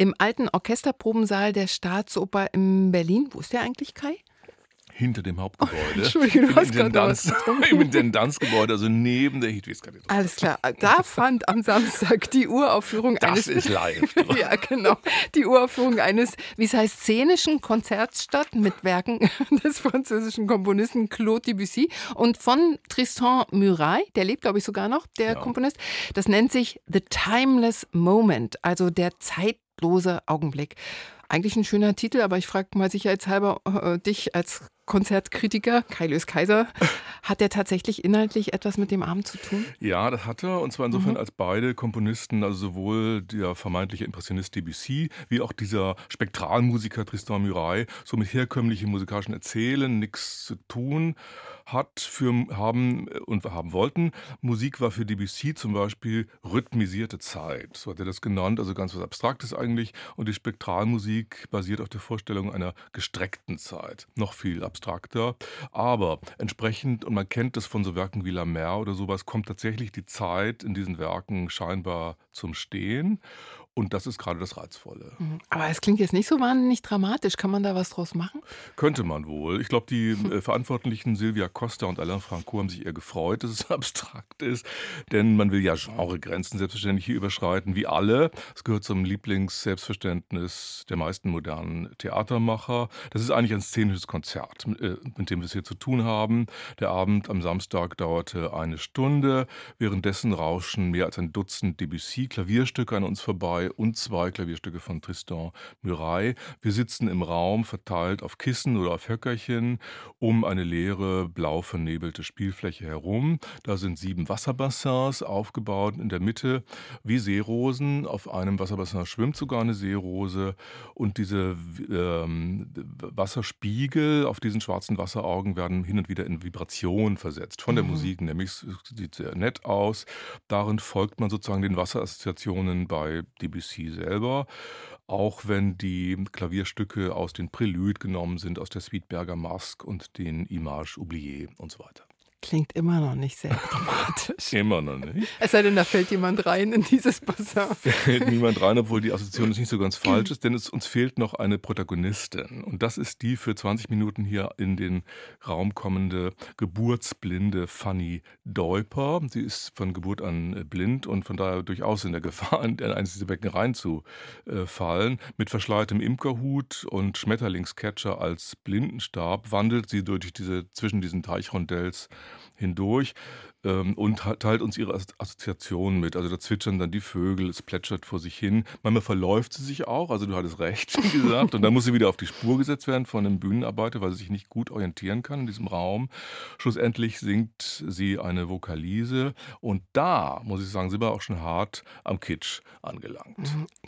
im alten Orchesterprobensaal der Staatsoper in Berlin. Wo ist der eigentlich, Kai? hinter dem Hauptgebäude. Entschuldigung, du hast gerade was Im Intendanzgebäude, also neben der Hedwigskathedrale. Alles klar. Da fand am Samstag die Uraufführung Das eines ist live. ja, genau. Die Uraufführung eines, wie es heißt, szenischen Konzerts statt mit Werken des französischen Komponisten Claude Debussy und von Tristan Murail, der lebt, glaube ich, sogar noch, der Ja. Komponist. Das nennt sich The Timeless Moment, also der zeitlose Augenblick. Eigentlich ein schöner Titel, aber ich frage mal sicherheitshalber äh, dich als Konzertkritiker, Kai Lös Kaiser, hat der tatsächlich inhaltlich etwas mit dem Abend zu tun? Ja, das hat er. Und zwar insofern, als beide Komponisten, also sowohl der vermeintliche Impressionist Debussy, wie auch dieser Spektralmusiker Tristan Murail, so mit herkömmlichem musikalischen Erzählen nichts zu tun hat, für, haben äh, und haben wollten. Musik war für Debussy zum Beispiel rhythmisierte Zeit. So hat er das genannt, also ganz was Abstraktes eigentlich. Und die Spektralmusik basiert auf der Vorstellung einer gestreckten Zeit. Noch viel abstrakter. Aber entsprechend, und man kennt das von so Werken wie La Mer oder sowas, kommt tatsächlich die Zeit in diesen Werken scheinbar zum Stehen. Und das ist gerade das Reizvolle. Aber es klingt jetzt nicht so wahnsinnig dramatisch. Kann man da was draus machen? Könnte man wohl. Ich glaube, die äh, Verantwortlichen Silvia Costa und Alain Franco haben sich eher gefreut, dass es abstrakt ist. Denn man will ja Genregrenzen selbstverständlich hier überschreiten, wie alle. Es gehört zum Lieblings-Selbstverständnis der meisten modernen Theatermacher. Das ist eigentlich ein szenisches Konzert, äh, mit dem wir es hier zu tun haben. Der Abend am Samstag dauerte eine Stunde. Währenddessen rauschen mehr als ein Dutzend Debussy-Klavierstücke an uns vorbei und zwei Klavierstücke von Tristan Murail. Wir sitzen im Raum verteilt auf Kissen oder auf Höckerchen um eine leere, blau vernebelte Spielfläche herum. Da sind sieben Wasserbassins aufgebaut in der Mitte wie Seerosen. Auf einem Wasserbassin schwimmt sogar eine Seerose und diese ähm, Wasserspiegel auf diesen schwarzen Wasseraugen werden hin und wieder in Vibration versetzt von der Musik. Nämlich es sieht sehr nett aus. Darin folgt man sozusagen den Wasserassoziationen bei Debussy selber. Auch wenn die Klavierstücke aus den Prelude genommen sind, aus der Suite Masque und den Image Oublié und so weiter. Klingt immer noch nicht sehr dramatisch. Immer noch nicht. Es sei denn, da fällt jemand rein in dieses Bassin. Fällt niemand rein, obwohl die Assoziation nicht so ganz falsch ist, denn es uns fehlt noch eine Protagonistin. Und das ist die für 20 Minuten hier in den Raum kommende geburtsblinde Fanny Deuper. Sie ist von Geburt an blind und von daher durchaus in der Gefahr, in eines dieser Becken reinzufallen. Mit verschleiertem Imkerhut und Schmetterlingscatcher als Blindenstab wandelt sie durch diese, zwischen diesen Teichrondels hindurch ähm, und teilt uns ihre As- Assoziationen mit. Also da zwitschern dann die Vögel, es plätschert vor sich hin. Manchmal verläuft sie sich auch, also du hattest recht, wie gesagt. Und dann muss sie wieder auf die Spur gesetzt werden von einem Bühnenarbeiter, weil sie sich nicht gut orientieren kann in diesem Raum. Schlussendlich singt sie eine Vokalise und da, muss ich sagen, sind wir auch schon hart am Kitsch angelangt.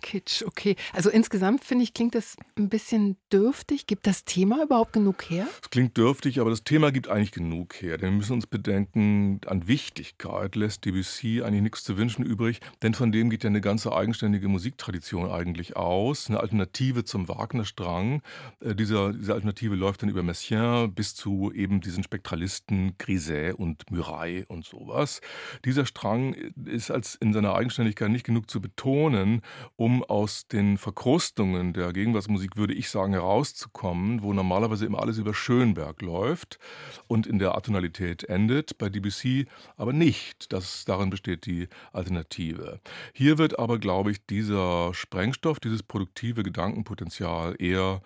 Kitsch, okay. Also insgesamt finde ich, klingt das ein bisschen dürftig. Gibt das Thema überhaupt genug her? Es klingt dürftig, aber das Thema gibt eigentlich genug her. Denn wir müssen uns bedenken, an Wichtigkeit lässt Debussy eigentlich nichts zu wünschen übrig, denn von dem geht ja eine ganze eigenständige Musiktradition eigentlich aus. Eine Alternative zum Wagner-Strang. Äh, dieser, diese Alternative läuft dann über Messiaen bis zu eben diesen Spektralisten Griset und Murail und sowas. Dieser Strang ist als in seiner Eigenständigkeit nicht genug zu betonen, um aus den Verkrustungen der Gegenwartsmusik, würde ich sagen, herauszukommen, wo normalerweise immer alles über Schönberg läuft und in der Atonalität endet. Bei Debussy aber nicht. Das, darin besteht die Alternative. Hier wird aber, glaube ich, dieser Sprengstoff, dieses produktive Gedankenpotenzial eher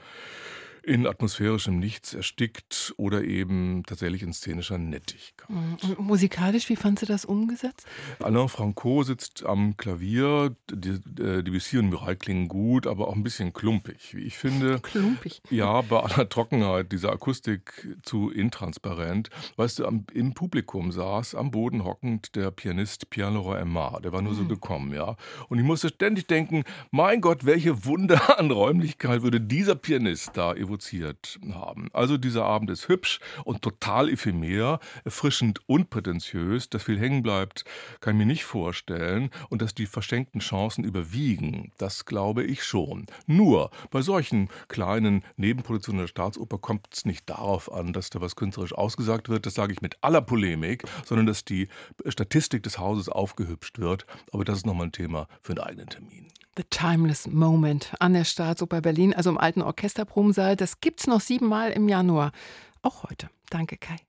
in atmosphärischem Nichts erstickt oder eben tatsächlich in szenischer Nettigkeit. Und musikalisch, wie fand sie das umgesetzt? Alain Franco sitzt am Klavier. Die, äh, Debussy und Murail klingen gut, aber auch ein bisschen klumpig, wie ich finde. Klumpig. Ja, bei aller Trockenheit, dieser Akustik zu intransparent. Weißt du, am, im Publikum saß am Boden hockend der Pianist Pierre-Laurent Aimard. Der war nur so gekommen, ja. Und ich musste ständig denken, mein Gott, welche Wunder an Räumlichkeit würde dieser Pianist da evoziert haben. Also dieser Abend ist hübsch und total ephemer, erfrischend und prätentiös. Dass viel hängen bleibt, kann ich mir nicht vorstellen. Und dass die verschenkten Chancen überwiegen, das glaube ich schon. Nur bei solchen kleinen Nebenproduktionen der Staatsoper kommt es nicht darauf an, dass da was künstlerisch ausgesagt wird. Das sage ich mit aller Polemik, sondern dass die Statistik des Hauses aufgehübscht wird. Aber das ist nochmal ein Thema für einen eigenen Termin. The Timeless Moment an der Staatsoper Berlin, also im alten Orchesterprobensaal. Das gibt's noch siebenmal im Januar. Auch heute. Danke, Kai.